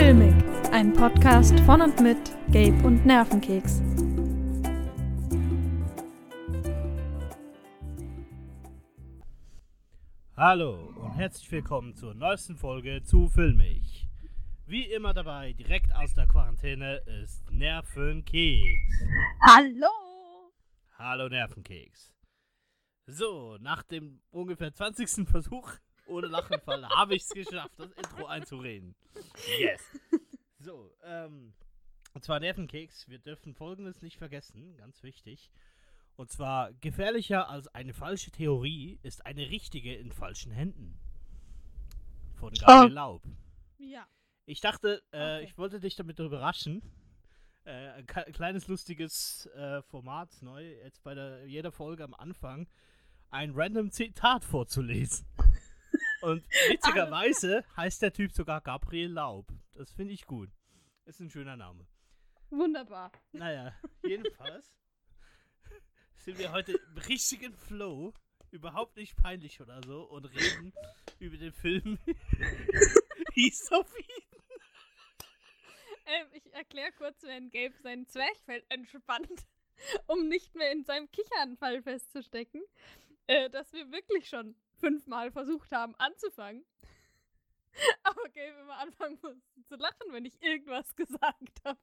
Filmig, ein Podcast von und mit Gabe und Nervenkeks. Hallo und herzlich willkommen zur neuesten Folge zu Filmig. Wie immer dabei, direkt aus der Quarantäne, ist Nervenkeks. Hallo! Hallo Nervenkeks. So, nach dem ungefähr 20. Versuch ohne Lachenfall habe ich es geschafft, das Intro einzureden. Yes. So, ähm, und zwar Nervenkeks, wir dürfen folgendes nicht vergessen, ganz wichtig. Und zwar, gefährlicher als eine falsche Theorie ist eine richtige in falschen Händen. Von Gabriel Laub. Ja. Ich dachte, äh, Okay. ich wollte dich damit überraschen. Äh, ein kleines lustiges äh, Format neu, jetzt bei der, jeder Folge am Anfang ein random Zitat vorzulesen. Und witzigerweise heißt der Typ sogar Gabriel Laub. Das finde ich gut. Ist ein schöner Name. Wunderbar. Naja, jedenfalls sind wir heute im richtigen Flow, überhaupt nicht peinlich oder so und reden über den Film Eden. Ähm, ich erkläre kurz, wenn Gabe sein Zwerchfell entspannt, um nicht mehr in seinem Kicheranfall festzustecken, äh, dass wir wirklich schon fünfmal versucht haben anzufangen. Aber Gabe immer anfangen musste zu lachen, wenn ich irgendwas gesagt habe.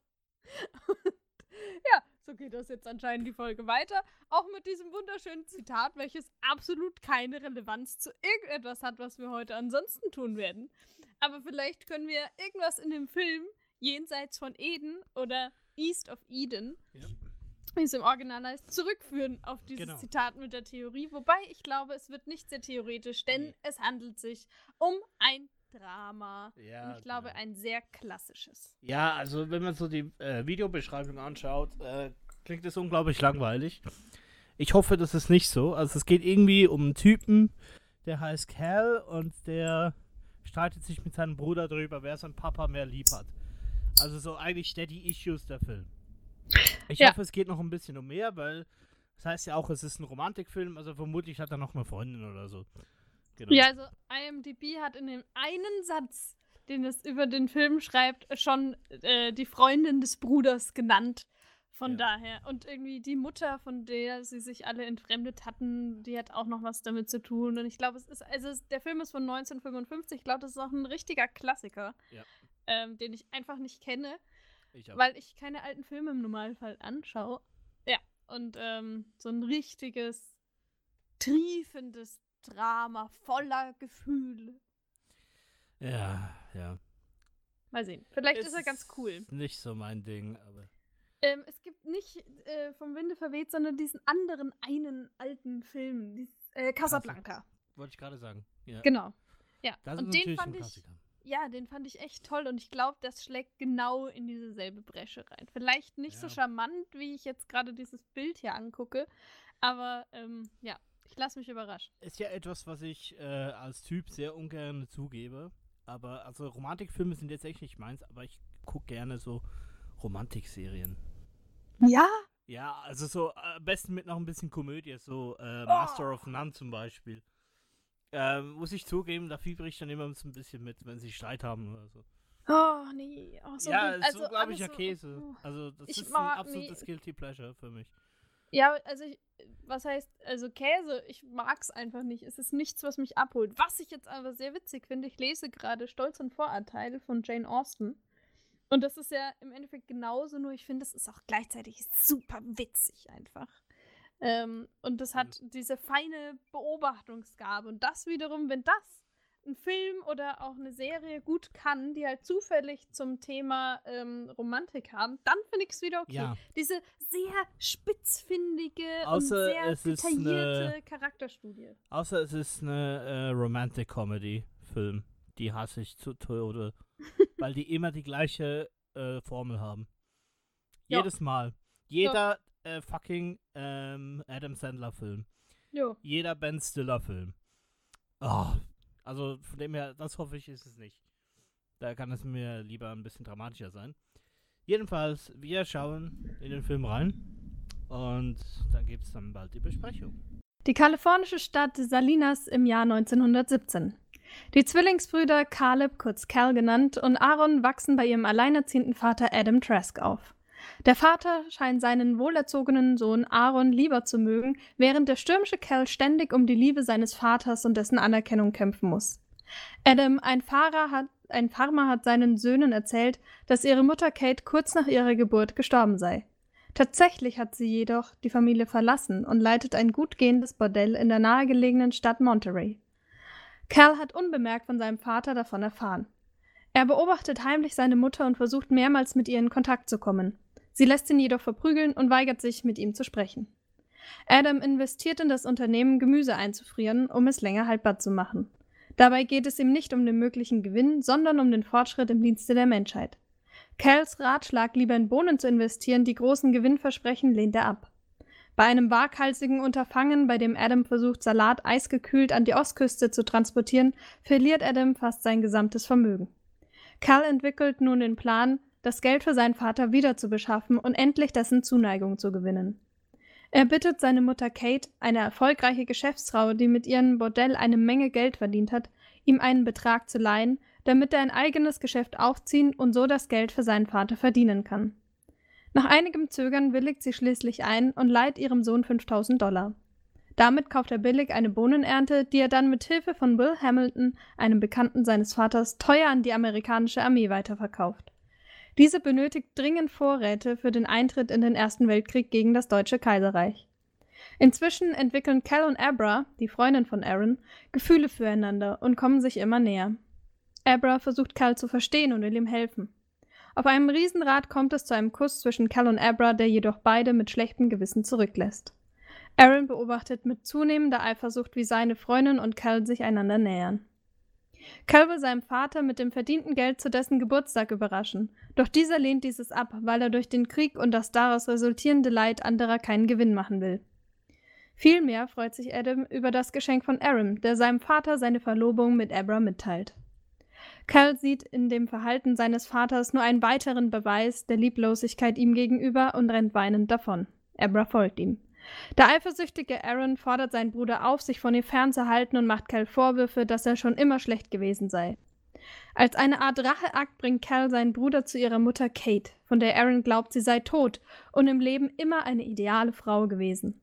Ja, so geht das jetzt anscheinend die Folge weiter. Auch mit diesem wunderschönen Zitat, welches absolut keine Relevanz zu irgendetwas hat, was wir heute ansonsten tun werden. Aber vielleicht können wir irgendwas in dem Film jenseits von Eden oder East of Eden, Ja. Wie es im Original heißt, zurückführen auf dieses Genau. Zitat mit der Theorie. Wobei ich glaube, es wird nicht sehr theoretisch, denn Nee. es handelt sich um ein Drama. Ja, Und ich glaube, genau. ein sehr klassisches. Ja, also wenn man so die äh, Videobeschreibung anschaut, äh, klingt es unglaublich langweilig. Ich hoffe, das ist nicht so. Also es geht irgendwie um einen Typen, der heißt Cal und der streitet sich mit seinem Bruder darüber, wer sein Papa mehr lieb hat. Also so eigentlich Steady Issues der Film. Ich Ja. hoffe, es geht noch ein bisschen um mehr, weil das heißt ja auch, es ist ein Romantikfilm, also vermutlich hat er noch eine Freundin oder so. Genau. Ja, also IMDb hat in dem einen Satz, den es über den Film schreibt, schon äh, die Freundin des Bruders genannt. Von Ja. daher. Und irgendwie die Mutter, von der sie sich alle entfremdet hatten, die hat auch noch was damit zu tun. Und ich glaube, es ist, also der Film ist von 1955. Ich glaube, das ist auch ein richtiger Klassiker, Ja. ähm, den ich einfach nicht kenne, Ich auch. weil ich keine alten Filme im Normalfall anschaue. Ja, und ähm, so ein richtiges, triefendes Drama voller Gefühle. Ja, ja. Mal sehen. Vielleicht Es ist er ganz cool. Nicht so mein Ding, aber. Ähm, es gibt nicht äh, vom Winde verweht, sondern diesen anderen einen alten Film, dieses, äh, Casablanca. Wollte ich gerade sagen. Ja. Genau. Ja, Das und ist den fand ein ich. Ja, den fand ich echt toll und ich glaube, das schlägt genau in dieselbe Bresche rein. Vielleicht nicht so Ja. charmant, wie ich jetzt gerade dieses Bild hier angucke, aber ähm, ja, ich lasse mich überraschen. Ist ja etwas, was ich äh, als Typ sehr ungern zugebe. Aber also Romantikfilme sind jetzt echt nicht meins, aber ich gucke gerne so Romantikserien. Ja? Ja, also so am besten mit noch ein bisschen Komödie, so äh, Master of None zum Beispiel. Ähm, muss ich zugeben, da fieber ich dann immer ein bisschen mit, wenn sie Streit haben oder so. Oh, nee. Oh, so ja, ist so, glaube ich, ja so- Käse. Also das ist mag- ein absolutes nee. Guilty Pleasure für mich. Ja, also ich, was heißt, also Käse, ich mag's einfach nicht. Es ist nichts, was mich abholt. Was ich jetzt aber sehr witzig finde, ich lese gerade Stolz und Vorurteile von Jane Austen. Und das ist ja im Endeffekt genauso, nur ich finde, es ist auch gleichzeitig super witzig einfach. Ähm, und das hat diese feine Beobachtungsgabe. Und das wiederum, wenn das ein Film oder auch eine Serie gut kann, die halt zufällig zum Thema ähm, Romantik haben, dann finde ich es wieder okay Ja. diese sehr spitzfindige Außer und sehr detaillierte eine- Charakterstudie. Außer es ist eine äh, Romantic Comedy Film. Die hasse ich zu Tode. weil die immer die gleiche äh, Formel haben. Ja. Jedes Mal. Jeder äh, fucking ähm, Adam Sandler Film. Jo. Jeder Ben Stiller Film. Oh, also von dem her, das hoffe ich, ist es nicht. Da kann es mir lieber ein bisschen dramatischer sein. Jedenfalls, wir schauen in den Film rein. Und dann gibt es dann bald die Besprechung. Die kalifornische Stadt Salinas im Jahr 1917. Die Zwillingsbrüder Caleb, kurz Cal genannt, und Aaron wachsen bei ihrem alleinerziehenden Vater Adam Trask auf. Der Vater scheint seinen wohlerzogenen Sohn Aaron lieber zu mögen, während der stürmische Cal ständig um die Liebe seines Vaters und dessen Anerkennung kämpfen muss. Adam, ein, Fahrer hat, ein Farmer, hat seinen Söhnen erzählt, dass ihre Mutter Kate kurz nach ihrer Geburt gestorben sei. Tatsächlich hat sie jedoch die Familie verlassen und leitet ein gut gehendes Bordell in der nahegelegenen Stadt Monterey. Cal hat unbemerkt von seinem Vater davon erfahren. Er beobachtet heimlich seine Mutter und versucht mehrmals mit ihr in Kontakt zu kommen. Sie lässt ihn jedoch verprügeln und weigert sich, mit ihm zu sprechen. Adam investiert in das Unternehmen, Gemüse einzufrieren, um es länger haltbar zu machen. Dabei geht es ihm nicht um den möglichen Gewinn, sondern um den Fortschritt im Dienste der Menschheit. Cals Ratschlag, lieber in Bohnen zu investieren, die großen Gewinn versprechen, lehnt er ab. Bei einem waghalsigen Unterfangen, bei dem Adam versucht, Salat eisgekühlt an die Ostküste zu transportieren, verliert Adam fast sein gesamtes Vermögen. Cal entwickelt nun den Plan, das Geld für seinen Vater wieder zu beschaffen und endlich dessen Zuneigung zu gewinnen. Er bittet seine Mutter Kate, eine erfolgreiche Geschäftsfrau, die mit ihrem Bordell eine Menge Geld verdient hat, ihm einen Betrag zu leihen, damit er ein eigenes Geschäft aufziehen und so das Geld für seinen Vater verdienen kann. Nach einigem Zögern willigt sie schließlich ein und leiht ihrem Sohn 5000 Dollar. Damit kauft er billig eine Bohnenernte, die er dann mit Hilfe von Will Hamilton, einem Bekannten seines Vaters, teuer an die amerikanische Armee weiterverkauft. Diese benötigt dringend Vorräte für den Eintritt in den Ersten Weltkrieg gegen das Deutsche Kaiserreich. Inzwischen entwickeln Cal und Abra, die Freundin von Aaron, Gefühle füreinander und kommen sich immer näher. Abra versucht Cal zu verstehen und will ihm helfen. Auf einem Riesenrad kommt es zu einem Kuss zwischen Cal und Abra, der jedoch beide mit schlechtem Gewissen zurücklässt. Aaron beobachtet mit zunehmender Eifersucht, wie seine Freundin und Cal sich einander nähern. Cal will seinem Vater mit dem verdienten Geld zu dessen Geburtstag überraschen, doch dieser lehnt dieses ab, weil er durch den Krieg und das daraus resultierende Leid anderer keinen Gewinn machen will. Vielmehr freut sich Adam über das Geschenk von Aaron, der seinem Vater seine Verlobung mit Abra mitteilt. Cal sieht in dem Verhalten seines Vaters nur einen weiteren Beweis der Lieblosigkeit ihm gegenüber und rennt weinend davon. Abra folgt ihm. Der eifersüchtige Aaron fordert seinen Bruder auf, sich von ihr fernzuhalten und macht Cal Vorwürfe, dass er schon immer schlecht gewesen sei. Als eine Art Racheakt bringt Cal seinen Bruder zu ihrer Mutter Kate, von der Aaron glaubt, sie sei tot und im Leben immer eine ideale Frau gewesen.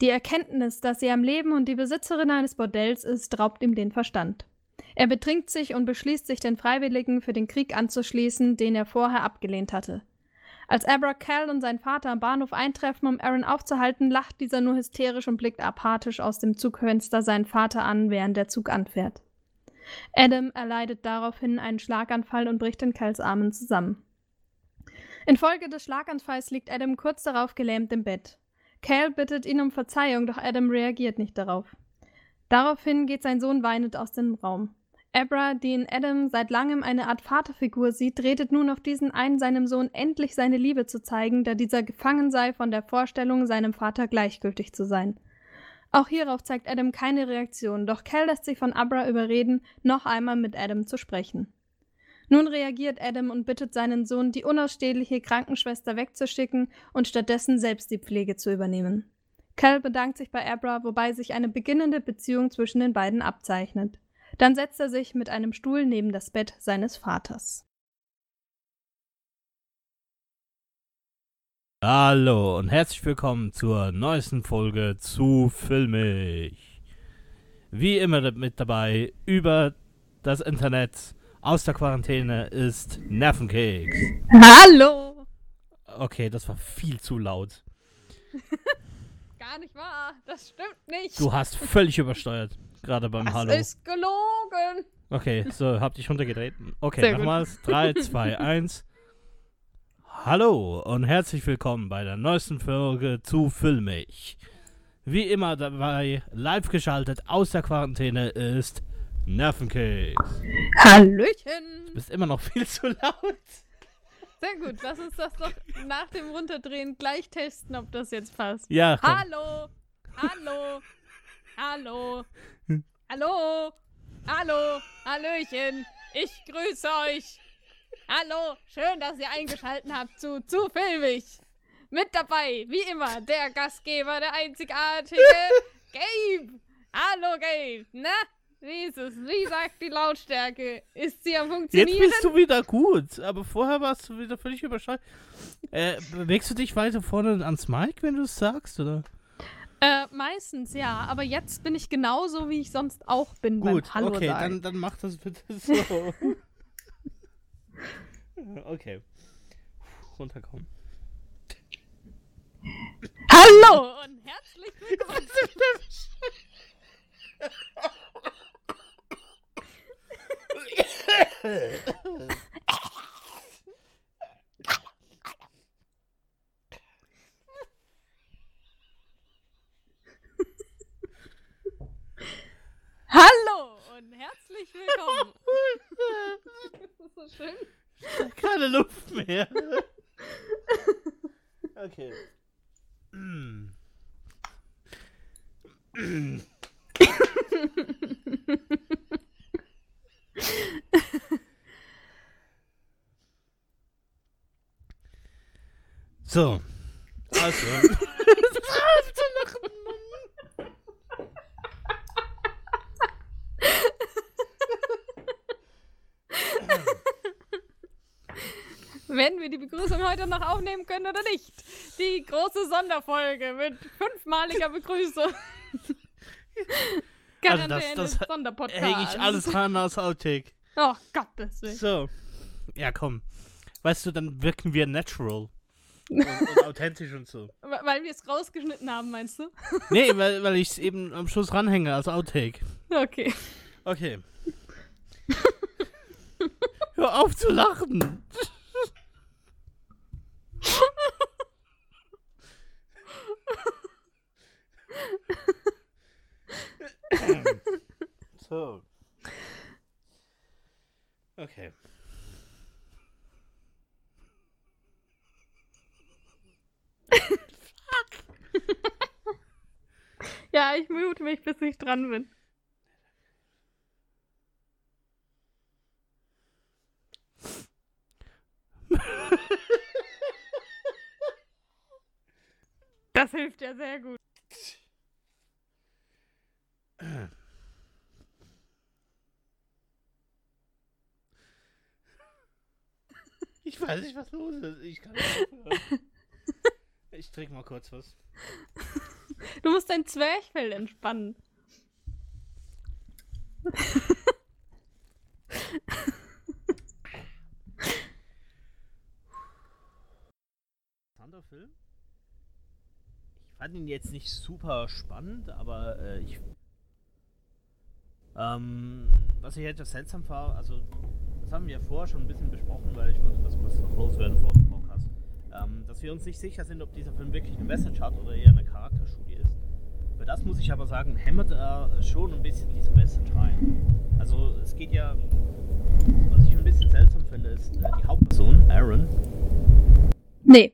Die Erkenntnis, dass sie am Leben und die Besitzerin eines Bordells ist, raubt ihm den Verstand. Er betrinkt sich und beschließt sich, den Freiwilligen für den Krieg anzuschließen, den er vorher abgelehnt hatte. Als Abra Cal und sein Vater am Bahnhof eintreffen, um Aaron aufzuhalten, lacht dieser nur hysterisch und blickt apathisch aus dem Zugfenster seinen Vater an, während der Zug anfährt. Adam erleidet daraufhin einen Schlaganfall und bricht in Cals Armen zusammen. Infolge des Schlaganfalls liegt Adam kurz darauf gelähmt im Bett. Cal bittet ihn um Verzeihung, doch Adam reagiert nicht darauf. Daraufhin geht sein Sohn weinend aus dem Raum. Abra, die in Adam seit langem eine Art Vaterfigur sieht, redet nun auf diesen ein, seinem Sohn endlich seine Liebe zu zeigen, da dieser gefangen sei von der Vorstellung, seinem Vater gleichgültig zu sein. Auch hierauf zeigt Adam keine Reaktion, doch Cal lässt sich von Abra überreden, noch einmal mit Adam zu sprechen. Nun reagiert Adam und bittet seinen Sohn, die unausstehliche Krankenschwester wegzuschicken und stattdessen selbst die Pflege zu übernehmen. Cal bedankt sich bei Abra, wobei sich eine beginnende Beziehung zwischen den beiden abzeichnet. Dann setzt er sich mit einem Stuhl neben das Bett seines Vaters. Hallo und herzlich willkommen zur neuesten Folge zu Filmig. Wie immer mit dabei über das Internet aus der Quarantäne ist Nervenkeks. Hallo! Okay, das war viel zu laut. Gar nicht wahr, das stimmt nicht. Du hast völlig übersteuert. Gerade beim das Hallo. Das ist gelogen. Okay, so, hab dich runtergedreht. Okay, Sehr nochmals. 3, 2, 1. Hallo und herzlich willkommen bei der neuesten Folge zu Filmig. Wie immer dabei, live geschaltet aus der Quarantäne ist Nervenkeks. Hallöchen. Du bist immer noch viel zu laut. Sehr gut, lass uns das doch nach dem Runterdrehen gleich testen, ob das jetzt passt. Ja, komm. Hallo! Hallo! Hallo! Hallo! Hallo! Hallöchen! Ich grüße euch! Hallo! Schön, dass ihr eingeschaltet habt zu zu filmig! Mit dabei, wie immer, der Gastgeber, der einzigartige Gabe! Hallo Gabe! Na? Es? Wie sagt die Lautstärke? Ist sie am Jetzt Funktionieren? bist du wieder gut, aber vorher warst du wieder völlig überschreitet. Äh, bewegst du dich weiter vorne ans Mic, wenn du es sagst, oder? Äh, meistens ja, aber jetzt bin ich genauso, wie ich sonst auch bin Gut, beim Hallo okay, sagen. dann, dann mach das bitte so. okay. Runterkommen. Hallo und herzlich willkommen. Hallo und herzlich willkommen. Das ist so schön. Keine Luft mehr. Okay. Mm. Mm. So. Also. Wenn wir die Begrüßung heute noch aufnehmen können oder nicht. Die große Sonderfolge mit fünfmaliger Begrüßung. Also das- Quarantäne das Sonderpodcast. Häng ich alles ran aus Outtake. Oh Gottes Willen. So. Ja, komm. Weißt du, dann wirken wir natural. Und, und authentisch und so. Weil weil wir es rausgeschnitten haben, meinst du? Nee, weil, weil ich es eben am Schluss ranhänge als Outtake. Okay. Okay. Hör auf zu lachen. So. Okay. Ja, ich mute mich, bis ich dran bin. Das hilft ja sehr gut. Ich weiß nicht, was los ist. Ich kann nicht aufhören. Ich trinke mal kurz was. Du musst dein Zwerchfell entspannen. Interessanter Film. Ich fand ihn jetzt nicht super spannend, aber äh, ich. Ähm, was ich etwas seltsam war, also, das haben wir vorher schon ein bisschen besprochen, weil ich wollte das kurz noch loswerden vor dem Podcast. Ähm, dass wir uns nicht sicher sind, ob dieser Film wirklich eine Message hat oder eher eine Charakterstudie ist. Für das muss ich aber sagen, hämmert er schon ein bisschen diese Message rein. Also, es geht ja. Was ich ein bisschen seltsam finde, ist äh, die Hauptperson, Aaron. Nee,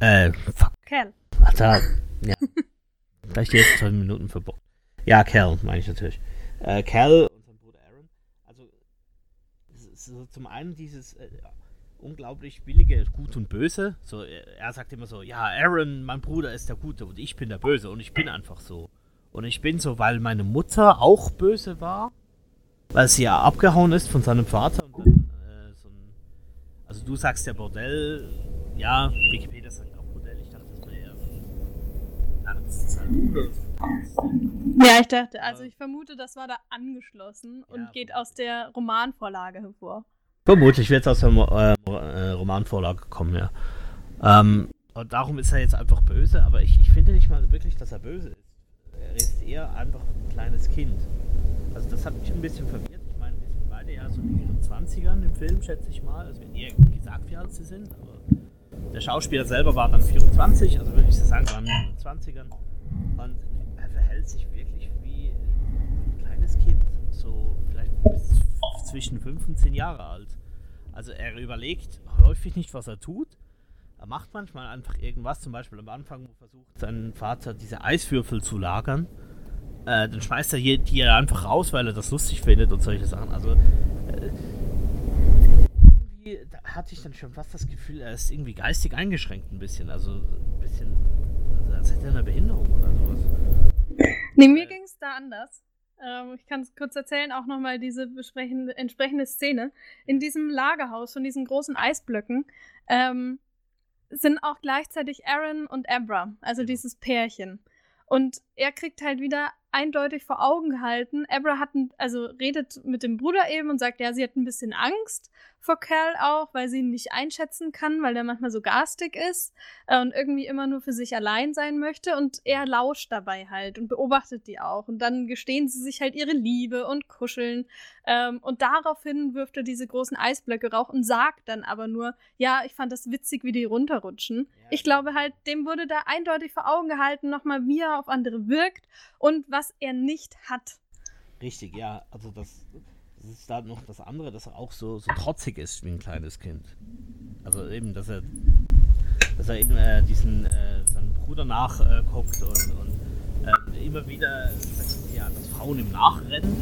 Äh, fuck. Kerl. Alter, ja. Vielleicht jetzt zwei Minuten verboten. Ja, Cal, meine ich natürlich. Äh, Cal und sein Bruder Aaron. Also, so zum einen dieses äh, unglaublich billige Gut und Böse. So, er, er sagt immer so, ja, Aaron, mein Bruder ist der Gute und ich bin der Böse und ich bin einfach so. Und ich bin so, weil meine Mutter auch böse war, weil sie ja abgehauen ist von seinem Vater dann äh, so ein, also du sagst ja Bordell, ja, Wikipedia sagt auch Bordell, ich dachte, das wäre eher Arzt sein Bruder. Ja, ich dachte, also ich vermute, das war da angeschlossen und Ja, geht aus der Romanvorlage hervor. Vermutlich wird es aus der äh, äh, Romanvorlage kommen, ja. Ähm, und darum ist er jetzt einfach böse, aber ich, ich finde nicht mal wirklich, dass er böse ist. Er ist eher einfach ein kleines Kind. Also das hat mich ein bisschen verwirrt. Ich meine, wir sind beide ja so in ihren 20ern im Film, schätze ich mal. Also wenn ihr gesagt, wie alt sie sind, aber der Schauspieler selber war dann 24, also würde ich sagen, waren in den 20ern. Und er verhält sich wirklich wie ein kleines Kind. So vielleicht zwischen 5 und 10 Jahre alt. Also er überlegt häufig nicht, was er tut. Er macht manchmal einfach irgendwas, zum Beispiel am Anfang, er versucht, seinen Vater diese Eiswürfel zu lagern. Äh, dann schmeißt er die einfach raus, weil er das lustig findet und solche Sachen. Also äh, hatte ich dann schon fast das Gefühl, er ist irgendwie geistig eingeschränkt ein bisschen. Also ein bisschen, also als hätte er eine Behinderung oder sowas. Nee, mir ging es da anders. ähm, ich kann es kurz erzählen, auch nochmal diese entsprechende Szene. In diesem Lagerhaus von diesen großen Eisblöcken ähm, sind auch gleichzeitig Aaron und Abra, also genau. dieses Pärchen. Und er kriegt halt wieder eindeutig vor Augen gehalten. Abra hat, ein, also redet mit dem Bruder eben und sagt, ja, sie hat ein bisschen Angst vor Cal auch, weil sie ihn nicht einschätzen kann, weil er manchmal so garstig ist äh, und irgendwie immer nur für sich allein sein möchte. Und er lauscht dabei halt und beobachtet die auch. Und dann gestehen sie sich halt ihre Liebe und kuscheln. Ähm, und daraufhin wirft er diese großen Eisblöcke rauch und sagt dann aber nur, ja, ich fand das witzig, wie die runterrutschen. Ja. Ich glaube halt, dem wurde da eindeutig vor Augen gehalten, nochmal, wie er auf andere wirkt und was er nicht hat. Richtig, ja. Also das das ist da noch das andere, dass er auch so, so trotzig ist wie ein kleines Kind. Also eben, dass er, dass er eben äh, diesen äh, seinem Bruder nachguckt äh, und, und äh, immer wieder ja, dass Frauen ihm nachrennen.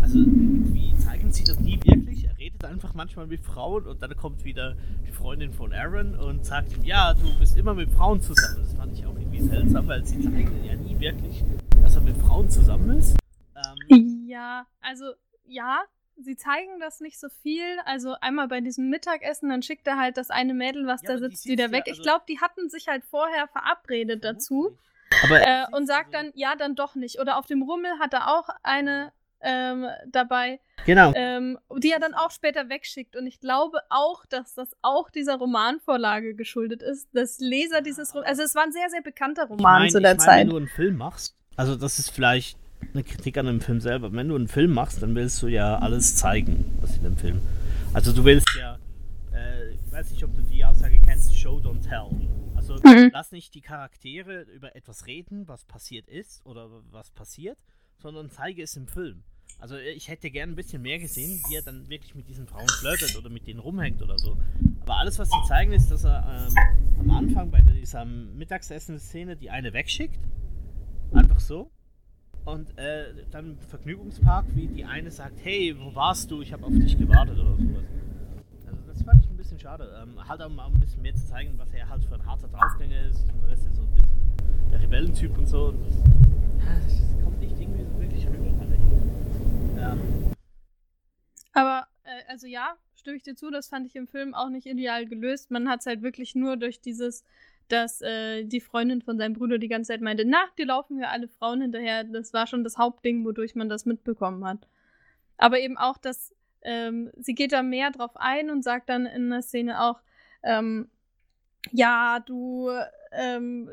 Also wie zeigen sie das nie wirklich? Er redet einfach manchmal mit Frauen und dann kommt wieder die Freundin von Aaron und sagt ihm, ja, du bist immer mit Frauen zusammen. Das fand ich auch irgendwie seltsam, weil sie zeigen ja nie wirklich, dass er mit Frauen zusammen ist. Ähm, ja, also ja, sie zeigen das nicht so viel. Also einmal bei diesem Mittagessen, dann schickt er halt das eine Mädel, was ja, da sitzt, wieder weg. Ja, also ich glaube, die hatten sich halt vorher verabredet dazu. Äh, und sagt dann, ja, dann doch nicht. Oder auf dem Rummel hat er auch eine ähm, dabei. Genau. Ähm, die er dann auch später wegschickt. Und ich glaube auch, dass das auch dieser Romanvorlage geschuldet ist, dass Leser dieses Roman. Also, es war ein sehr, sehr bekannter Roman ich mein, zu der ich mein, Zeit. Wenn du einen Film machst, also, das ist vielleicht eine Kritik an dem Film selber. Wenn du einen Film machst, dann willst du ja alles zeigen, was in dem Film. Also du willst ja, äh, ich weiß nicht, ob du die Aussage kennst, Show don't tell. Also mhm. lass nicht die Charaktere über etwas reden, was passiert ist oder was passiert, sondern zeige es im Film. Also ich hätte gern ein bisschen mehr gesehen, wie er dann wirklich mit diesen Frauen flirtet oder mit denen rumhängt oder so. Aber alles, was sie zeigen, ist, dass er ähm, am Anfang bei dieser Mittagessen-Szene die eine wegschickt. Einfach so. Und äh, dann im Vergnügungspark, wie die eine sagt, hey, wo warst du? Ich habe auf dich gewartet oder sowas. Also das fand ich ein bisschen schade. Ähm, halt auch mal ein bisschen mehr zu zeigen, was er halt für ein harter Draufgänger ist. Und der ist ja so ein bisschen der Rebellentyp und so. Und das, das kommt nicht irgendwie so wirklich rüber, fand ich. Ja. Aber, äh, also ja, stimme ich dir zu, das fand ich im Film auch nicht ideal gelöst. Man hat es halt wirklich nur durch dieses dass äh, die Freundin von seinem Bruder die ganze Zeit meinte, na, die laufen ja alle Frauen hinterher. Das war schon das Hauptding, wodurch man das mitbekommen hat. Aber eben auch, dass ähm, sie geht da mehr drauf ein und sagt dann in der Szene auch, ähm, ja, du ähm,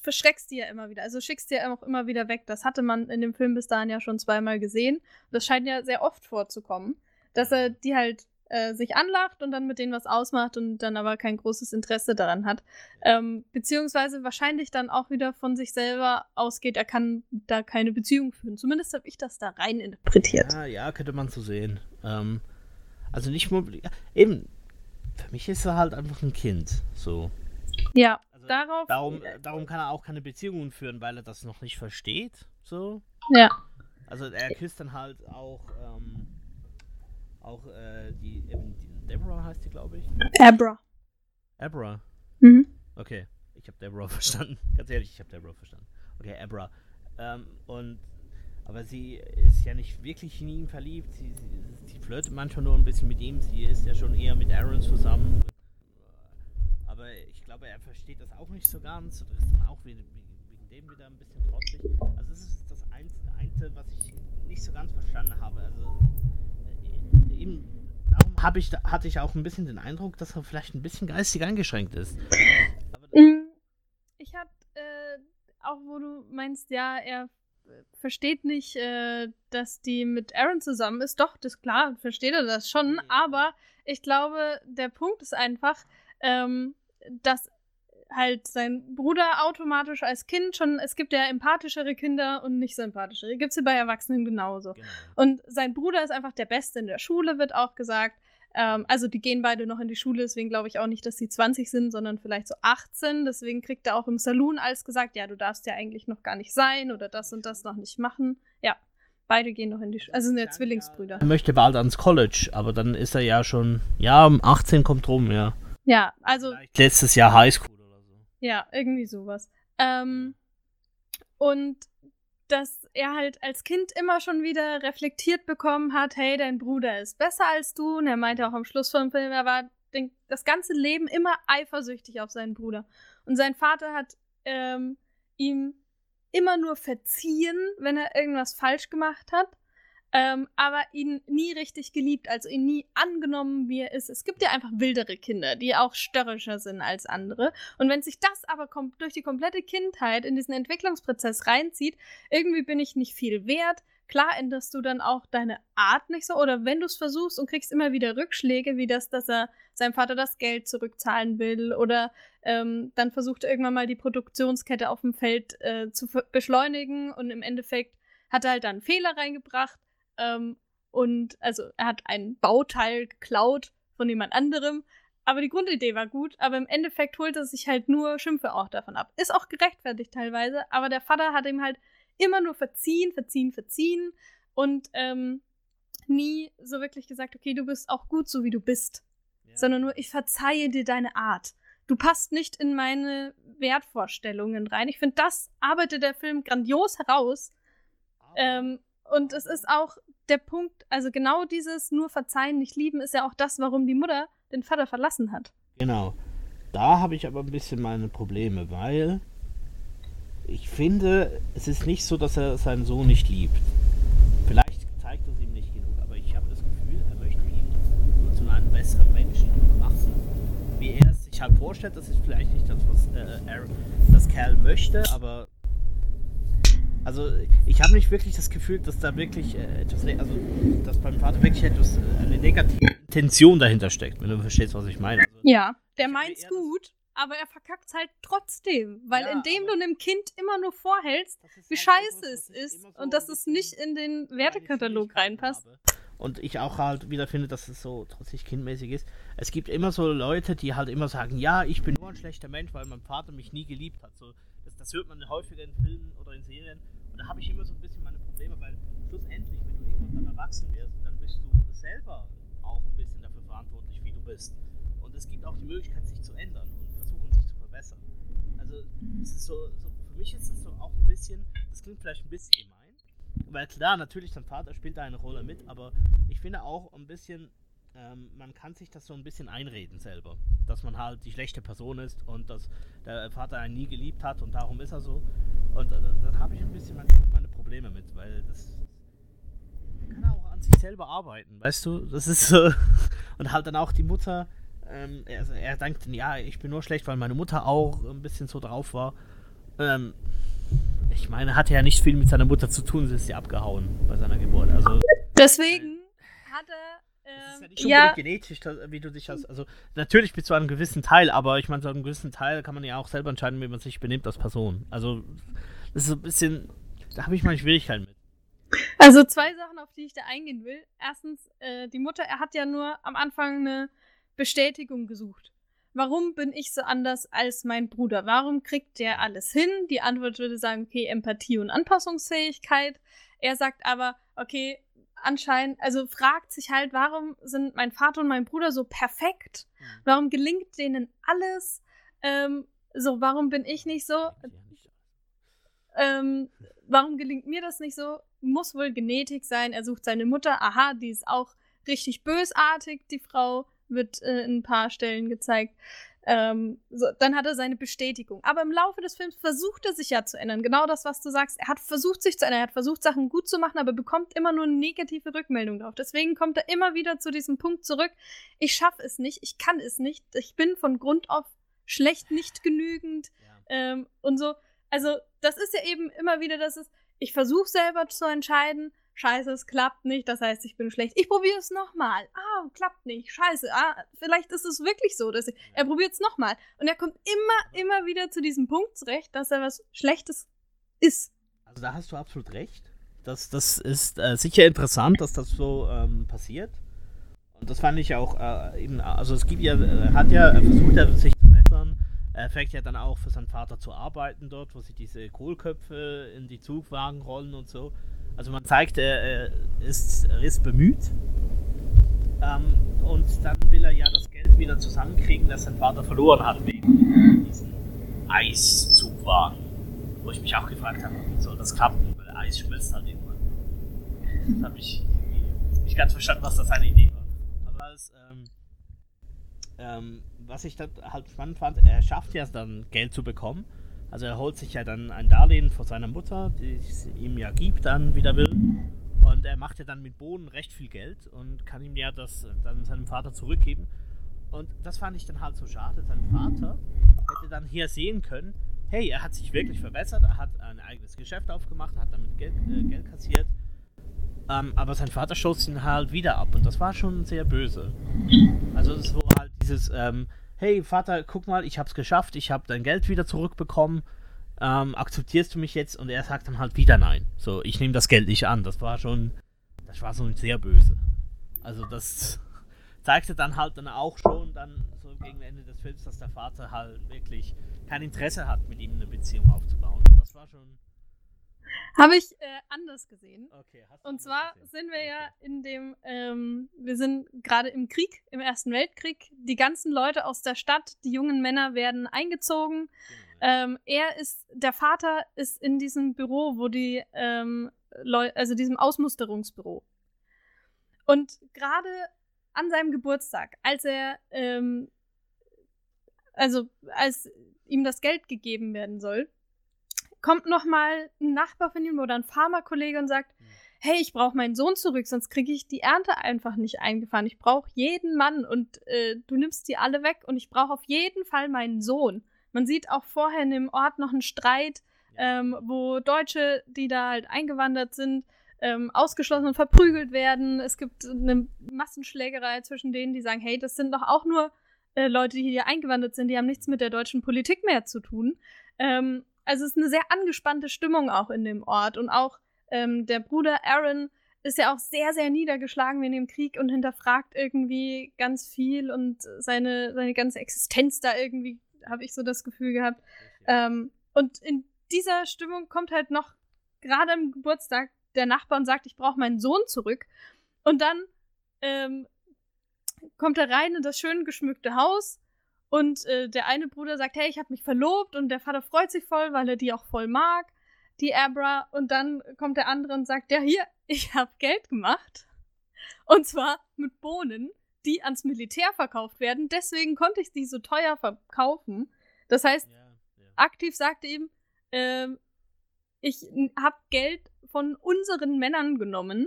verschreckst die ja immer wieder, also schickst die ja auch immer wieder weg. Das hatte man in dem Film bis dahin ja schon zweimal gesehen. Das scheint ja sehr oft vorzukommen, dass er die halt äh, sich anlacht und dann mit denen was ausmacht und dann aber kein großes Interesse daran hat. Ähm, beziehungsweise wahrscheinlich dann auch wieder von sich selber ausgeht, er kann da keine Beziehung führen. Zumindest habe ich das da rein interpretiert. Ja, ja, könnte man so sehen. Ähm, also nicht nur, ja, eben, für mich ist er halt einfach ein Kind, so. Ja, also darauf. Darum, darum kann er auch keine Beziehungen führen, weil er das noch nicht versteht, so. Ja. Also er küsst dann halt auch ähm, auch äh, die, eben, die Deborah heißt die, glaube ich. Abra. Abra. Mhm. Okay, ich habe Deborah verstanden. Ganz ehrlich, ich habe Deborah verstanden. Okay, Abra. Ähm, und aber sie ist ja nicht wirklich in ihn verliebt. Sie, sie, sie, flirtet manchmal nur ein bisschen mit ihm. Sie ist ja schon eher mit Aaron zusammen. Aber ich glaube, er versteht das auch nicht so ganz. Und ist dann auch wegen, wegen dem wieder ein bisschen trotzig. Also das ist das Einzige, was ich nicht so ganz verstanden habe. Also eben darum ich, hatte ich auch ein bisschen den Eindruck, dass er vielleicht ein bisschen geistig eingeschränkt ist. Mm, ich hatte äh, auch, wo du meinst, ja, er versteht nicht, äh, dass die mit Aaron zusammen ist. Doch, das klar, versteht er das schon. Mhm. Aber ich glaube, der Punkt ist einfach, ähm, dass halt sein Bruder automatisch als Kind schon, es gibt ja empathischere Kinder und nicht sympathischere. Gibt es ja bei Erwachsenen genauso. Genau. Und sein Bruder ist einfach der Beste in der Schule, wird auch gesagt. Ähm, also die gehen beide noch in die Schule, deswegen glaube ich auch nicht, dass sie 20 sind, sondern vielleicht so 18. Deswegen kriegt er auch im Saloon alles gesagt, ja, du darfst ja eigentlich noch gar nicht sein oder das und das noch nicht machen. Ja. Beide gehen noch in die Schule. Also sind ja Zwillingsbrüder. Er möchte bald ans College, aber dann ist er ja schon, ja, 18 kommt rum, ja. Ja, also. Vielleicht letztes Jahr Highschool. Ja, irgendwie sowas. Ähm, und das er halt als Kind immer schon wieder reflektiert bekommen hat, hey, dein Bruder ist besser als du. Und er meinte auch am Schluss vom Film, er war den, das ganze Leben immer eifersüchtig auf seinen Bruder. Und sein Vater hat ähm, ihm immer nur verziehen, wenn er irgendwas falsch gemacht hat ähm, aber ihn nie richtig geliebt, also ihn nie angenommen, wie er ist. Es gibt ja einfach wildere Kinder, die auch störrischer sind als andere. Und wenn sich das aber durch die komplette Kindheit in diesen Entwicklungsprozess reinzieht, irgendwie bin ich nicht viel wert. Klar änderst du dann auch deine Art nicht so. Oder wenn du es versuchst und kriegst immer wieder Rückschläge, wie das, dass er seinem Vater das Geld zurückzahlen will. Oder ähm, dann versucht er irgendwann mal die Produktionskette auf dem Feld äh, zu beschleunigen und im Endeffekt hat er halt dann Fehler reingebracht ähm, und also er hat ein Bauteil geklaut von jemand anderem. Aber die Grundidee war gut, aber im Endeffekt holt er sich halt nur Schimpfe auch davon ab. Ist auch gerechtfertigt teilweise, aber der Vater hat ihm halt immer nur verziehen, verziehen, verziehen und ähm, nie so wirklich gesagt, okay, du bist auch gut so wie du bist. Ja. Sondern nur, ich verzeihe dir deine Art. Du passt nicht in meine Wertvorstellungen rein. Ich finde, das arbeitet der Film grandios heraus. Ähm, und es ist auch der Punkt, also genau dieses nur verzeihen, nicht lieben, ist ja auch das, warum die Mutter den Vater verlassen hat. Genau. Da habe ich aber ein bisschen meine Probleme, weil ich finde, es ist nicht so, dass er seinen Sohn nicht liebt. Vielleicht zeigt es ihm nicht genug, aber ich habe das Gefühl, er möchte ihn nur zu einem besseren Menschen machen. Wie er es sich halt vorstellt, das ist vielleicht nicht das, was äh, er, das Kerl möchte, aber also ich habe nicht wirklich das Gefühl, dass da wirklich äh, etwas, also dass beim Vater wirklich etwas, äh, eine negative Intention dahinter steckt, wenn du verstehst, was ich meine. Also, ja, der meint's gut, aber er verkackt halt trotzdem, weil ja, indem du einem Kind immer nur vorhältst, wie halt scheiße es ist so und dass es nicht in den Wertekatalog reinpasst. Und ich auch halt wieder finde, dass es so trotzdem kindmäßig ist. Es gibt immer so Leute, die halt immer sagen, ja, ich bin nur ein schlechter Mensch, weil mein Vater mich nie geliebt hat. So, das, das hört man häufiger in Filmen oder in Serien. Und da habe ich immer so ein bisschen meine Probleme, weil schlussendlich, wenn du irgendwann dann erwachsen wirst, dann bist du selber auch ein bisschen dafür verantwortlich, wie du bist. Und es gibt auch die Möglichkeit, sich zu ändern und versuchen, sich zu verbessern. Also, es ist so, so für mich ist es so auch ein bisschen, das klingt vielleicht ein bisschen gemein, weil klar, natürlich, dein Vater spielt da eine Rolle mit, aber ich finde auch ein bisschen, ähm, man kann sich das so ein bisschen einreden selber. Dass man halt die schlechte Person ist und dass der Vater einen nie geliebt hat und darum ist er so. Und äh, da habe ich ein bisschen manchmal meine Probleme mit, weil das kann auch an sich selber arbeiten, weißt du? Das ist so. und halt dann auch die Mutter, ähm, er, er denkt, ja, ich bin nur schlecht, weil meine Mutter auch ein bisschen so drauf war. Ähm, ich meine, hatte ja nicht viel mit seiner Mutter zu tun, sie ist ja abgehauen bei seiner Geburt. Also, Deswegen hat er das ist ja nicht ja. genetisch, wie du dich hast. Also, natürlich bis zu einem gewissen Teil, aber ich meine, zu einem gewissen Teil kann man ja auch selber entscheiden, wie man sich benimmt als Person. Also, das ist so ein bisschen. Da habe ich meine Schwierigkeiten mit. Also, zwei Sachen, auf die ich da eingehen will. Erstens, äh, die Mutter, er hat ja nur am Anfang eine Bestätigung gesucht. Warum bin ich so anders als mein Bruder? Warum kriegt der alles hin? Die Antwort würde sagen, okay, Empathie und Anpassungsfähigkeit. Er sagt aber, okay, anscheinend, also fragt sich halt, warum sind mein Vater und mein Bruder so perfekt? Mhm. Warum gelingt denen alles? Ähm, so, warum bin ich nicht so? Ähm, warum gelingt mir das nicht so? Muss wohl Genetik sein. Er sucht seine Mutter. Aha, die ist auch richtig bösartig, die Frau. Wird äh, in ein paar Stellen gezeigt. Ähm, so, dann hat er seine Bestätigung. Aber im Laufe des Films versucht er sich ja zu ändern. Genau das, was du sagst. Er hat versucht, sich zu ändern. Er hat versucht, Sachen gut zu machen, aber bekommt immer nur negative Rückmeldungen drauf. Deswegen kommt er immer wieder zu diesem Punkt zurück. Ich schaffe es nicht. Ich kann es nicht. Ich bin von Grund auf schlecht, nicht genügend. Ja. Ähm, und so. Also, das ist ja eben immer wieder, dass es, ich versuche selber zu entscheiden, Scheiße, es klappt nicht, das heißt, ich bin schlecht. Ich probiere es nochmal. Ah, klappt nicht. Scheiße. Ah, vielleicht ist es wirklich so, dass ich, er probiert es nochmal. Und er kommt immer, immer wieder zu diesem Punkt zurecht, dass er was Schlechtes ist. Also da hast du absolut recht. Das, das ist äh, sicher interessant, dass das so ähm, passiert. Und das fand ich auch äh, eben, also es gibt ja, er hat ja versucht, er sich zu bessern. Er fängt ja dann auch für seinen Vater zu arbeiten dort, wo sie diese Kohlköpfe in die Zugwagen rollen und so. Also man zeigt, er ist, er ist bemüht. Ähm, und dann will er ja das Geld wieder zusammenkriegen, das sein Vater verloren hat wegen diesem Eiszugwagen. Wo ich mich auch gefragt habe, wie soll das klappen? der Eis schmilzt halt irgendwann. Das habe ich nicht ganz verstanden, was das seine Idee war. Aber es, ähm, ähm, was ich dann halt spannend fand, er schafft ja dann Geld zu bekommen. Also er holt sich ja dann ein Darlehen von seiner Mutter, die es ihm ja gibt, dann wieder will. Und er macht ja dann mit Bohnen recht viel Geld und kann ihm ja das dann seinem Vater zurückgeben. Und das fand ich dann halt so schade. Sein Vater hätte dann hier sehen können, hey, er hat sich wirklich verbessert, er hat ein eigenes Geschäft aufgemacht, hat damit Geld, äh, Geld kassiert. Ähm, aber sein Vater schoss ihn halt wieder ab und das war schon sehr böse. Also es dieses, ähm, hey Vater, guck mal, ich hab's geschafft, ich hab dein Geld wieder zurückbekommen, ähm, akzeptierst du mich jetzt? Und er sagt dann halt wieder nein. So, ich nehme das Geld nicht an. Das war schon, das war so sehr böse. Also das zeigte dann halt dann auch schon dann so gegen Ende des Films, dass der Vater halt wirklich kein Interesse hat, mit ihm eine Beziehung aufzubauen. Das war schon. Habe ich äh, anders gesehen. Okay, hast du Und zwar gesehen? sind wir okay. ja in dem, ähm, wir sind gerade im Krieg, im Ersten Weltkrieg. Die ganzen Leute aus der Stadt, die jungen Männer werden eingezogen. Genau. Ähm, er ist, der Vater ist in diesem Büro, wo die, ähm, Leute, also diesem Ausmusterungsbüro. Und gerade an seinem Geburtstag, als er, ähm, also als ihm das Geld gegeben werden soll, kommt nochmal ein Nachbar von ihm oder ein Pharmakollege und sagt, mhm. hey, ich brauche meinen Sohn zurück, sonst kriege ich die Ernte einfach nicht eingefahren. Ich brauche jeden Mann und äh, du nimmst die alle weg und ich brauche auf jeden Fall meinen Sohn. Man sieht auch vorher in dem Ort noch einen Streit, ähm, wo Deutsche, die da halt eingewandert sind, ähm, ausgeschlossen und verprügelt werden. Es gibt eine Massenschlägerei zwischen denen, die sagen, hey, das sind doch auch nur äh, Leute, die hier eingewandert sind, die haben nichts mit der deutschen Politik mehr zu tun. Ähm, also es ist eine sehr angespannte Stimmung auch in dem Ort. Und auch ähm, der Bruder Aaron ist ja auch sehr, sehr niedergeschlagen in dem Krieg und hinterfragt irgendwie ganz viel und seine, seine ganze Existenz da irgendwie, habe ich so das Gefühl gehabt. Ähm, und in dieser Stimmung kommt halt noch gerade am Geburtstag der Nachbar und sagt, ich brauche meinen Sohn zurück. Und dann ähm, kommt er rein in das schön geschmückte Haus und äh, der eine Bruder sagt, hey, ich habe mich verlobt und der Vater freut sich voll, weil er die auch voll mag, die Abra. Und dann kommt der andere und sagt, ja, hier, ich habe Geld gemacht. Und zwar mit Bohnen, die ans Militär verkauft werden. Deswegen konnte ich die so teuer verkaufen. Das heißt, ja, ja. aktiv sagte ihm, äh, ich habe Geld von unseren Männern genommen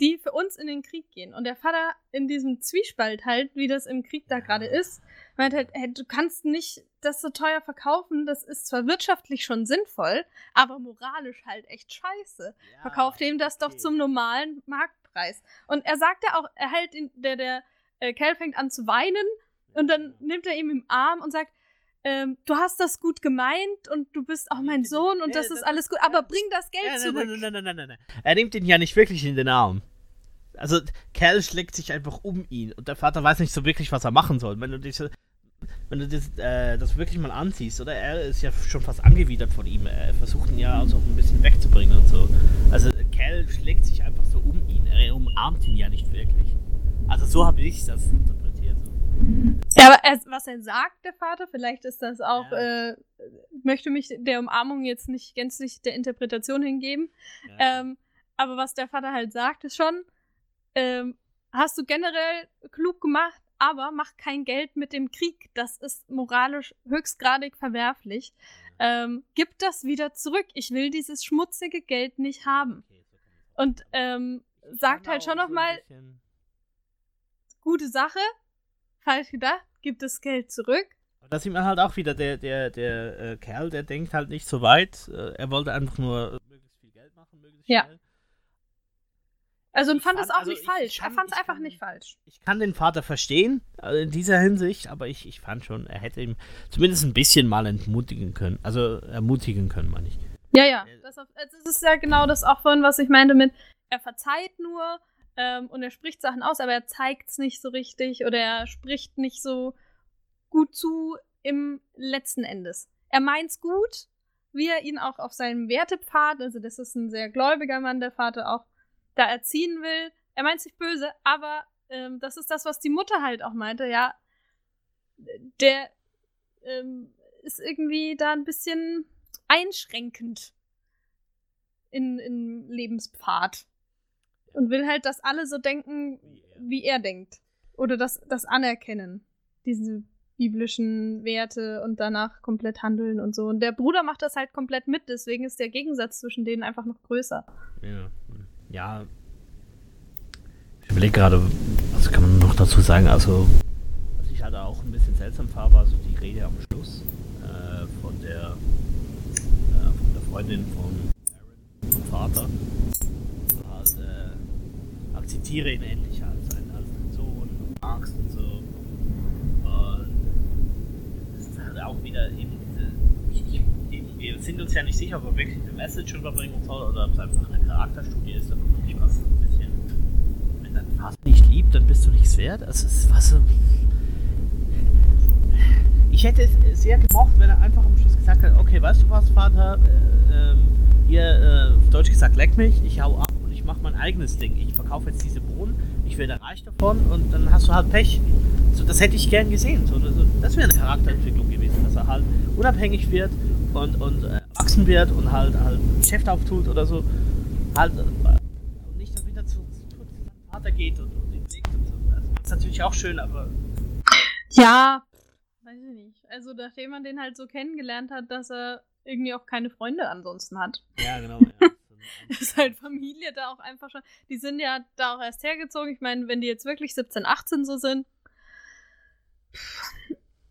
die für uns in den Krieg gehen. Und der Vater in diesem Zwiespalt halt, wie das im Krieg da gerade ist, meint halt, hey, du kannst nicht das so teuer verkaufen, das ist zwar wirtschaftlich schon sinnvoll, aber moralisch halt echt scheiße. Ja, Verkauf dem das okay. doch zum normalen Marktpreis. Und er sagt ja auch, er hält ihn, der, der äh, Kerl fängt an zu weinen und dann nimmt er ihm im Arm und sagt, ähm, du hast das gut gemeint und du bist auch mein Sohn und das ist alles gut, aber bring das Geld zurück. Nein, nein, nein, nein, nein, nein. Er nimmt ihn ja nicht wirklich in den Arm. Also, Kerl schlägt sich einfach um ihn und der Vater weiß nicht so wirklich, was er machen soll. Wenn du diese, wenn du das, äh, das wirklich mal anziehst, oder? Er ist ja schon fast angewidert von ihm. Er versucht ihn ja also ein bisschen wegzubringen und so. Also, Kerl schlägt sich einfach so um ihn. Er umarmt ihn ja nicht wirklich. Also, so habe ich das interpretiert. Ja, aber er, was er sagt, der Vater, vielleicht ist das auch, ja. äh, möchte mich der Umarmung jetzt nicht gänzlich der Interpretation hingeben. Ja. Ähm, aber was der Vater halt sagt, ist schon, ähm, hast du generell klug gemacht, aber mach kein Geld mit dem Krieg. Das ist moralisch höchstgradig verwerflich. Ähm, gib das wieder zurück. Ich will dieses schmutzige Geld nicht haben. Und ähm, sagt halt schon nochmal, gute Sache, falsch gedacht, gib das Geld zurück. Da sieht man halt auch wieder, der, der, der äh, Kerl, der denkt halt nicht so weit. Äh, er wollte einfach nur möglichst viel Geld machen, möglichst ja. schnell. Also und fand es auch also nicht falsch. Kann, er fand es einfach kann, nicht falsch. Ich kann den Vater verstehen, also in dieser Hinsicht, aber ich, ich fand schon, er hätte ihm zumindest ein bisschen mal entmutigen können. Also ermutigen können, meine ich. Ja, ja. Das, das ist ja genau das auch von, was ich meinte mit, er verzeiht nur ähm, und er spricht Sachen aus, aber er zeigt es nicht so richtig oder er spricht nicht so gut zu im letzten Endes. Er meint's gut, wie er ihn auch auf seinem Wertepfad, also das ist ein sehr gläubiger Mann, der Vater auch, da erziehen will. Er meint sich böse, aber ähm, das ist das, was die Mutter halt auch meinte, ja. Der ähm, ist irgendwie da ein bisschen einschränkend. in, in Lebenspfad. Und will halt, dass alle so denken, wie er denkt. Oder das, das anerkennen. Diese biblischen Werte und danach komplett handeln und so. Und der Bruder macht das halt komplett mit, deswegen ist der Gegensatz zwischen denen einfach noch größer. Ja, ja. Ich überlege gerade, was kann man noch dazu sagen? Also, was ich halt auch ein bisschen seltsam fand, war so die Rede am Schluss äh, von der äh, von der Freundin von Aaron, vom Vater. Halt, äh, akzeptiere ihn endlich als seinen, als seinen Sohn, magst und so. Und das ist halt auch wieder eben diese. Wir sind uns ja nicht sicher, ob er wirklich eine Message überbringen soll oder ob es einfach eine Charakterstudie ist, aber wirklich was ein bisschen. Wenn dein Vater nicht liebt, dann bist du nichts wert. Also es was so. Ich hätte es sehr gemocht, wenn er einfach am Schluss gesagt hat, okay, weißt du was, Vater, äh, ähm, hier, äh, auf Deutsch gesagt, leck mich, ich hau ab und mache mein eigenes Ding. Ich verkaufe jetzt diese Bohnen, ich werde reich davon und dann hast du halt Pech. So, das hätte ich gern gesehen. So, das, wäre eine Charakterentwicklung gewesen, dass er halt unabhängig wird und, und äh, wachsen wird und halt, halt ein Geschäft auftut oder so. Halt, äh, und nicht dann wieder zu, zu, zu seinem Vater geht und, und ihn legt und so. Also, das ist natürlich auch schön, aber Ja, weiß ich nicht. Also, nachdem man den halt so kennengelernt hat, dass er irgendwie auch keine Freunde ansonsten hat. ja, genau. Ja. ist halt Familie da auch einfach schon. Die sind ja da auch erst hergezogen. Ich meine, wenn die jetzt wirklich 17, 18 so sind,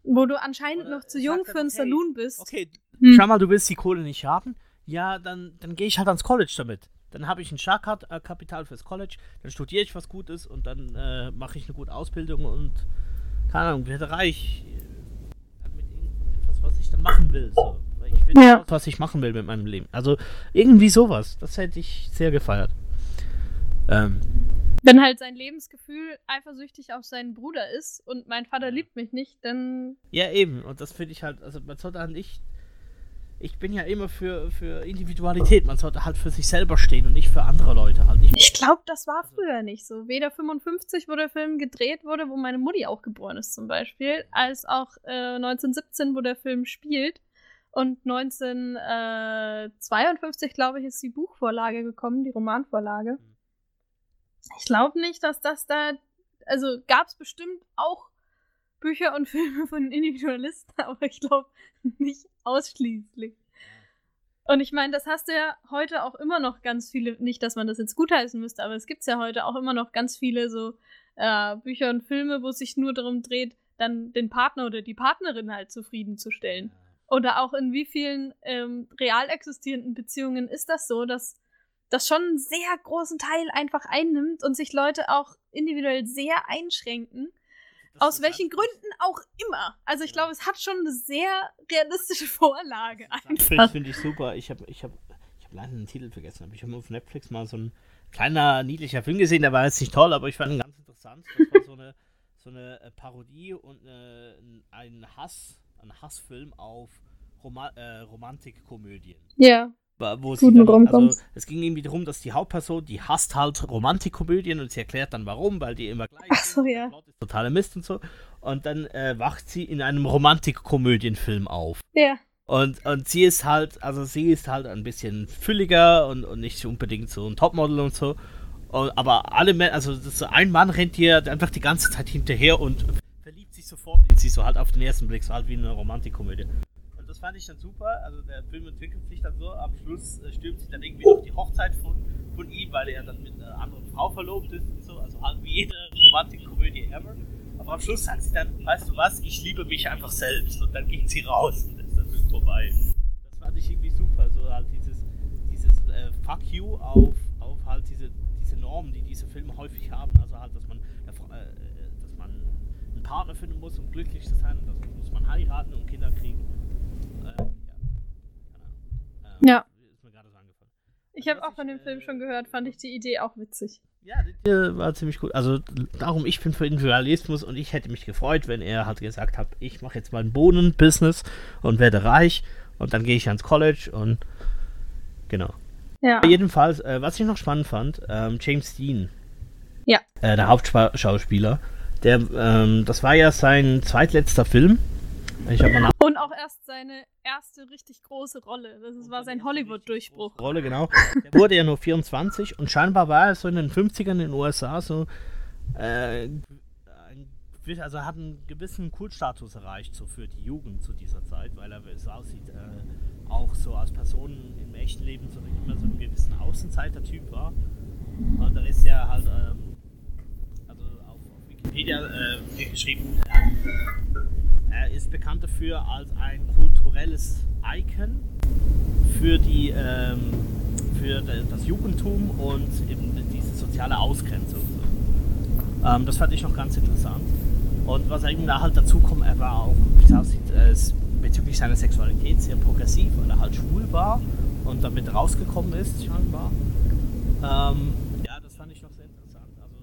wo du anscheinend Oder noch zu jung für einen hey, Saloon bist. Okay, Hm. schau mal, du willst die Kohle nicht haben. Ja, dann, dann gehe ich halt ans College damit. Dann habe ich ein Startkapital fürs College, dann studiere ich was Gutes und dann äh, mache ich eine gute Ausbildung und keine Ahnung, werde reich. Dann mit irgendetwas, was ich dann machen will. So. Ich will Ja. raus, was ich machen will mit meinem Leben. Also irgendwie sowas. Das hätte ich sehr gefeiert. Ähm, Wenn halt sein Lebensgefühl eifersüchtig auf seinen Bruder ist und mein Vater liebt mich nicht, dann. Ja, eben. Und das finde ich halt, also man sollte halt nicht. Ich bin ja immer für, für Individualität. Man sollte halt für sich selber stehen und nicht für andere Leute halt. Nicht Ich glaube, das war früher nicht so. Weder 55, wo der Film gedreht wurde, wo meine Mutti auch geboren ist zum Beispiel, als auch äh, 1917, wo der Film spielt. Und 1952, glaube ich, ist die Buchvorlage gekommen, die Romanvorlage. Ich glaube nicht, dass das da. Also gab es bestimmt auch Bücher und Filme von Individualisten, aber ich glaube nicht ausschließlich. Und ich meine, das hast du ja heute auch immer noch ganz viele, nicht, dass man das jetzt gutheißen müsste, aber es gibt ja heute auch immer noch ganz viele so äh, Bücher und Filme, wo es sich nur darum dreht, dann den Partner oder die Partnerin halt zufriedenzustellen. Oder auch in wie vielen ähm, real existierenden Beziehungen ist das so, dass das schon einen sehr großen Teil einfach einnimmt und sich Leute auch individuell sehr einschränken. Das Aus welchen halt- Gründen auch immer. Also ich Ja. glaube, es hat schon eine sehr realistische Vorlage Das finde ich super. Ich habe ich hab, ich hab leider den Titel vergessen. Aber ich habe auf Netflix mal so ein kleiner, niedlicher Film gesehen. Der war jetzt nicht toll, aber ich fand ihn ganz interessant. Das war so eine, so eine äh, Parodie und äh, ein Hass, ein Hassfilm auf Roma äh, Romantikkomödien. Ja. Wo sie dann, also, es ging irgendwie darum, dass die Hauptperson, die hasst halt Romantikkomödien und sie erklärt dann warum, weil die immer gleich Ach so, sind, ja. Ist totaler Mist und so. Und dann äh, wacht sie in einem Romantikkomödienfilm auf. Ja. Und, und sie ist halt, also sie ist halt ein bisschen fülliger und, und nicht unbedingt so ein Topmodel und so. Und, aber alle Männer, also das ein Mann rennt ihr einfach die ganze Zeit hinterher und sofort in sie, so halt auf den ersten Blick, so halt wie eine Romantikkomödie. Und das fand ich dann super. Also der Film entwickelt sich dann so, am Schluss äh, stürmt sie dann irgendwie auf die Hochzeit von, von ihm, weil er dann mit einer anderen Frau verlobt ist und so. Also halt wie jede Romantikkomödie ever. Aber am Schluss sagt sie dann, weißt du was, ich liebe mich einfach selbst. Und dann geht sie raus und ist dann vorbei. Das fand ich irgendwie super. So halt dieses, dieses äh, Fuck you auf, auf halt diese, diese Normen, die diese Filme häufig haben. Also halt, dass man, äh, Partner finden muss, um glücklich zu sein. Und das muss man heiraten und Kinder kriegen. Äh, ja. Ja. Ist mir gerade so angefallen. Ich habe Was auch von dem Film äh, schon gehört, fand ich die Idee auch witzig. Ja, der war ziemlich gut. Also darum, ich bin für Individualismus und ich hätte mich gefreut, wenn er halt gesagt hat, ich mache jetzt mein Bohnen-Business und werde reich und dann gehe ich ans College und genau. Ja. Jedenfalls, äh, was ich noch spannend fand, ähm, James Dean. Ja. Äh, der Hauptschauspieler. Der, ähm, das war ja sein zweitletzter Film. Ich habe mal nach Und auch erst seine erste richtig große Rolle. Das war sein Hollywood-Durchbruch. Rolle, genau. Der wurde ja nur 24 und scheinbar war er so in den 50ern in den USA so. Äh, also hat einen gewissen Kultstatus erreicht, so für die Jugend zu dieser Zeit, weil er, es aussieht, äh, auch so als Person im echten Leben so immer so ein gewissen Außenseiter-Typ war. Und da ist ja halt, ähm, Wikipedia äh, geschrieben, ähm, er ist bekannt dafür als ein kulturelles Icon für die ähm, für das Jugendtum und eben diese soziale Ausgrenzung. Ähm, das fand ich noch ganz interessant. Und was eben da halt dazu kommt, er war auch, wie es aussieht, äh, bezüglich seiner Sexualität sehr progressiv, weil er halt schwul war und damit rausgekommen ist, scheinbar. Ähm, ja, das fand ich noch sehr interessant. Also,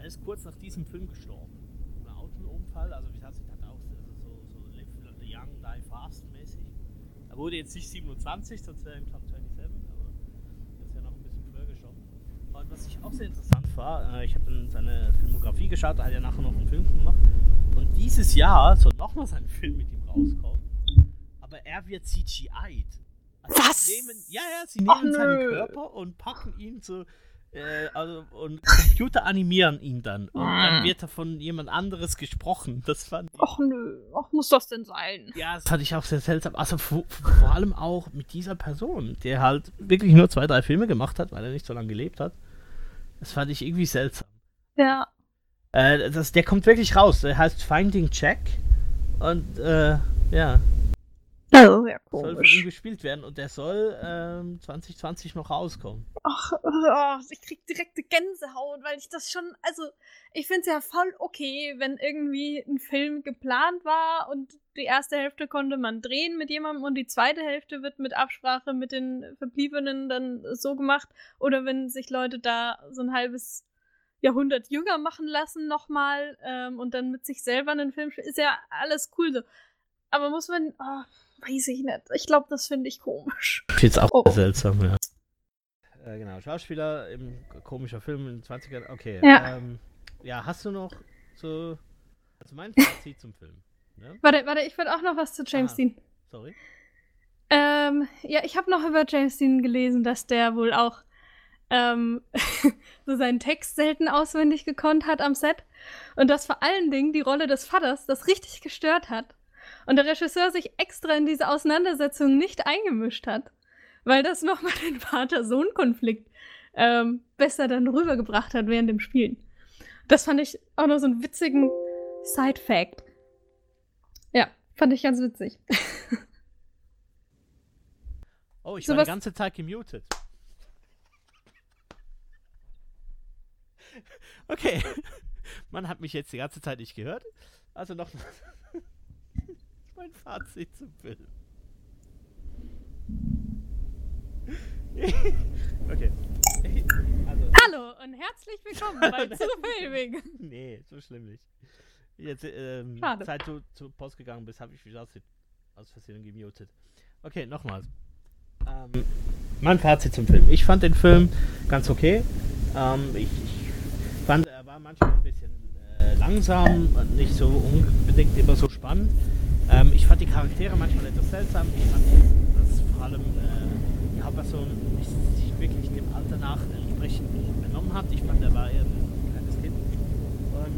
er ist kurz nach diesem Film gestorben. Ein Autounfall, also wie es aussieht, hat auch so, so Live Young, Die Fast mäßig. Er wurde jetzt nicht 27, sonst wäre er im Top 27, aber er ist ja noch ein bisschen früher gestorben. Und was ich auch sehr interessant war, äh, ich habe dann seine Filmografie geschaut, da hat er nachher noch einen Film gemacht. Und dieses Jahr soll nochmal sein Film mit ihm rauskommen. Aber er wird CGI'd. Also Was? Sie nehmen, ja, ja, sie nehmen Oh, seinen. Körper und packen ihn so. Äh, also, und Computer animieren ihn dann. Und dann wird er von jemand anderes gesprochen. Das fand ich. Och nö, ach, muss das denn sein? Ja, das fand ich auch sehr seltsam. Also vor, vor allem auch mit dieser Person, der halt wirklich nur zwei, drei Filme gemacht hat, weil er nicht so lange gelebt hat. Das fand ich irgendwie seltsam. Ja. Äh, das, der kommt wirklich raus. Der heißt Finding Jack. Und äh, ja, Also, ja, soll von ihm komisch. gespielt werden. Und der soll ähm, 2020 noch rauskommen. Ach, oh, ich krieg direkte Gänsehaut, weil ich das schon, also, ich find's ja voll okay, wenn irgendwie ein Film geplant war und die erste Hälfte konnte man drehen mit jemandem und die zweite Hälfte wird mit Absprache mit den Verbliebenen dann so gemacht. Oder wenn sich Leute da so ein halbes Jahrhundert jünger machen lassen nochmal ähm, und dann mit sich selber einen Film, ist ja alles cool so. Aber muss man, oh, weiß ich nicht. Ich glaube, das finde ich komisch. Ich find's auch Oh. seltsam, ja. Äh, genau, Schauspieler im komischer Film in den 20ern. Okay. Ja. Ähm, ja, hast du noch so. Also mein Fazit zum Film. Ne? Warte, warte, ich würde auch noch was zu James Ah. Dean. Sorry. Ähm, ja, ich habe noch über James Dean gelesen, dass der wohl auch ähm, so seinen Text selten auswendig gekonnt hat am Set. Und dass vor allen Dingen die Rolle des Vaters das richtig gestört hat. Und der Regisseur sich extra in diese Auseinandersetzung nicht eingemischt hat. Weil das nochmal den Vater-Sohn-Konflikt ähm, besser dann rübergebracht hat während dem Spielen. Das fand ich auch noch so einen witzigen Side-Fact. Ja, fand ich ganz witzig. Oh, ich So war die ganze Zeit gemutet. Okay. Man hat mich jetzt die ganze Zeit nicht gehört. Also noch mein Fazit zum Film. okay. Also, Hallo und herzlich willkommen bei Zu Filming. nee, so schlimm nicht. Jetzt, ähm, Schade. seit du zur Post gegangen bist, habe ich mich aus, aus Versehen gemutet. Okay, nochmals. Ähm, mein Fazit zum Film. Ich fand den Film ganz okay. Ähm, ich, ich fand, er war manchmal ein bisschen äh, langsam und nicht so unbedingt immer so spannend. Ähm, ich fand die Charaktere manchmal etwas seltsam. Ich fand, dass vor allem äh, die Hauptperson nicht sich wirklich dem Alter nach entsprechend benommen hat. Ich fand, er war eher ein kleines Kind. Und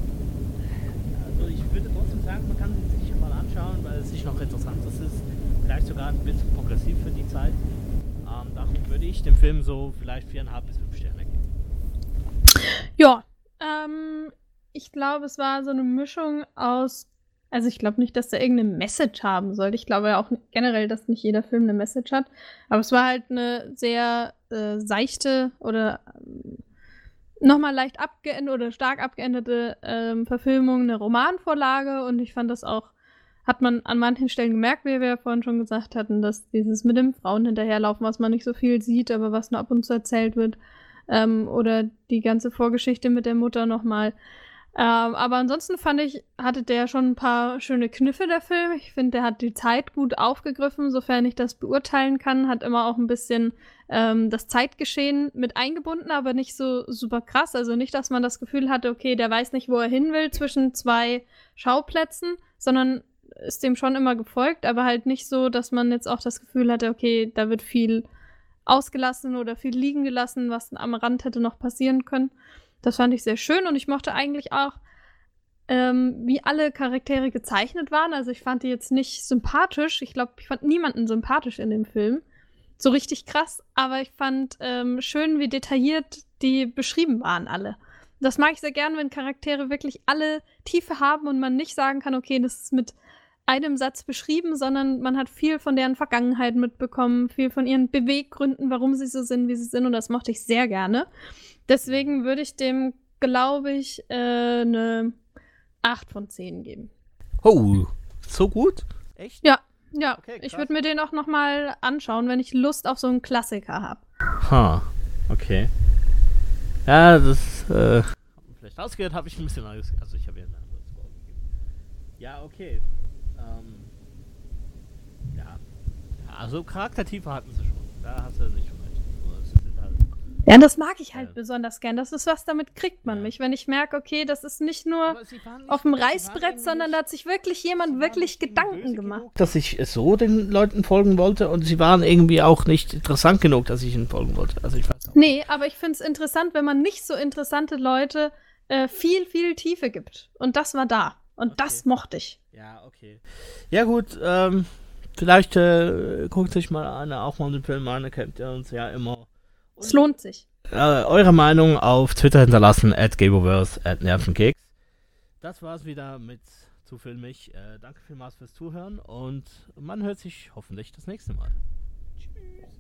also ich würde trotzdem sagen, man kann ihn sich mal anschauen, weil es sich noch interessantes ist. Vielleicht sogar ein bisschen progressiv für die Zeit. Ähm, darum würde ich dem Film so vielleicht viereinhalb bis fünf Sterne geben. Ja, ähm, ich glaube, es war so eine Mischung aus. Also ich glaube nicht, dass der irgendeine Message haben sollte. Ich glaube ja auch generell, dass nicht jeder Film eine Message hat. Aber es war halt eine sehr äh, seichte oder ähm, nochmal leicht abgeänderte oder stark abgeänderte ähm, Verfilmung, eine Romanvorlage. Und ich fand das auch, hat man an manchen Stellen gemerkt, wie wir ja vorhin schon gesagt hatten, dass dieses mit dem Frauen hinterherlaufen, was man nicht so viel sieht, aber was nur ab und zu erzählt wird, ähm, oder die ganze Vorgeschichte mit der Mutter nochmal. Ähm, aber ansonsten fand ich, hatte der schon ein paar schöne Kniffe, der Film. Ich finde, der hat die Zeit gut aufgegriffen, sofern ich das beurteilen kann. Hat immer auch ein bisschen ähm, das Zeitgeschehen mit eingebunden, aber nicht so super krass. Also nicht, dass man das Gefühl hatte, okay, der weiß nicht, wo er hin will zwischen zwei Schauplätzen, sondern ist dem schon immer gefolgt, aber halt nicht so, dass man jetzt auch das Gefühl hatte, okay, da wird viel ausgelassen oder viel liegen gelassen, was am Rand hätte noch passieren können. Das fand ich sehr schön und ich mochte eigentlich auch, ähm, wie alle Charaktere gezeichnet waren. Also ich fand die jetzt nicht sympathisch. Ich glaube, ich fand niemanden sympathisch in dem Film. So richtig krass, aber ich fand ähm, schön, wie detailliert die beschrieben waren, alle. Das mag ich sehr gern, wenn Charaktere wirklich alle Tiefe haben und man nicht sagen kann, okay, das ist mit einem Satz beschrieben, sondern man hat viel von deren Vergangenheit mitbekommen, viel von ihren Beweggründen, warum sie so sind, wie sie sind. Und das mochte ich sehr gerne. Deswegen würde ich dem, glaube ich, äh, eine 8 von 10 geben. Oh, so gut? Echt? Ja, ja. Okay, ich würde mir den auch noch mal anschauen, wenn ich Lust auf so einen Klassiker habe. Ha, okay. Ja, das, äh, vielleicht ausgehört habe ich ein bisschen alles. Also ich habe ja. Ja, okay. Ähm, ja. ja. Also Charaktertiefe hatten sie schon. Da hast du nicht recht. Halt, Ja, das mag ich halt Ja. besonders gern. Das ist was, damit kriegt man Ja. mich. Wenn ich merke, okay, das ist nicht nur nicht- auf dem Reißbrett, sondern da hat sich wirklich jemand wirklich Gedanken gemacht. genug, Dass ich so den Leuten folgen wollte und sie waren irgendwie auch nicht interessant genug, dass ich ihnen folgen wollte. Also ich weiß auch. Nee, aber ich finde es interessant, wenn man nicht so interessante Leute äh, viel, viel Tiefe gibt. Und das war da. Und Okay. das mochte ich. Ja, okay. Ja gut, ähm, vielleicht äh, guckt sich mal einer auch mal den Film an, kennt ihr uns ja immer. Es lohnt sich. äh, eure Meinung auf Twitter hinterlassen, at Gaboverse, at Nervenkeks. Das war's wieder mit zu filmig. Äh, danke vielmals fürs Zuhören und man hört sich hoffentlich das nächste Mal. Tschüss.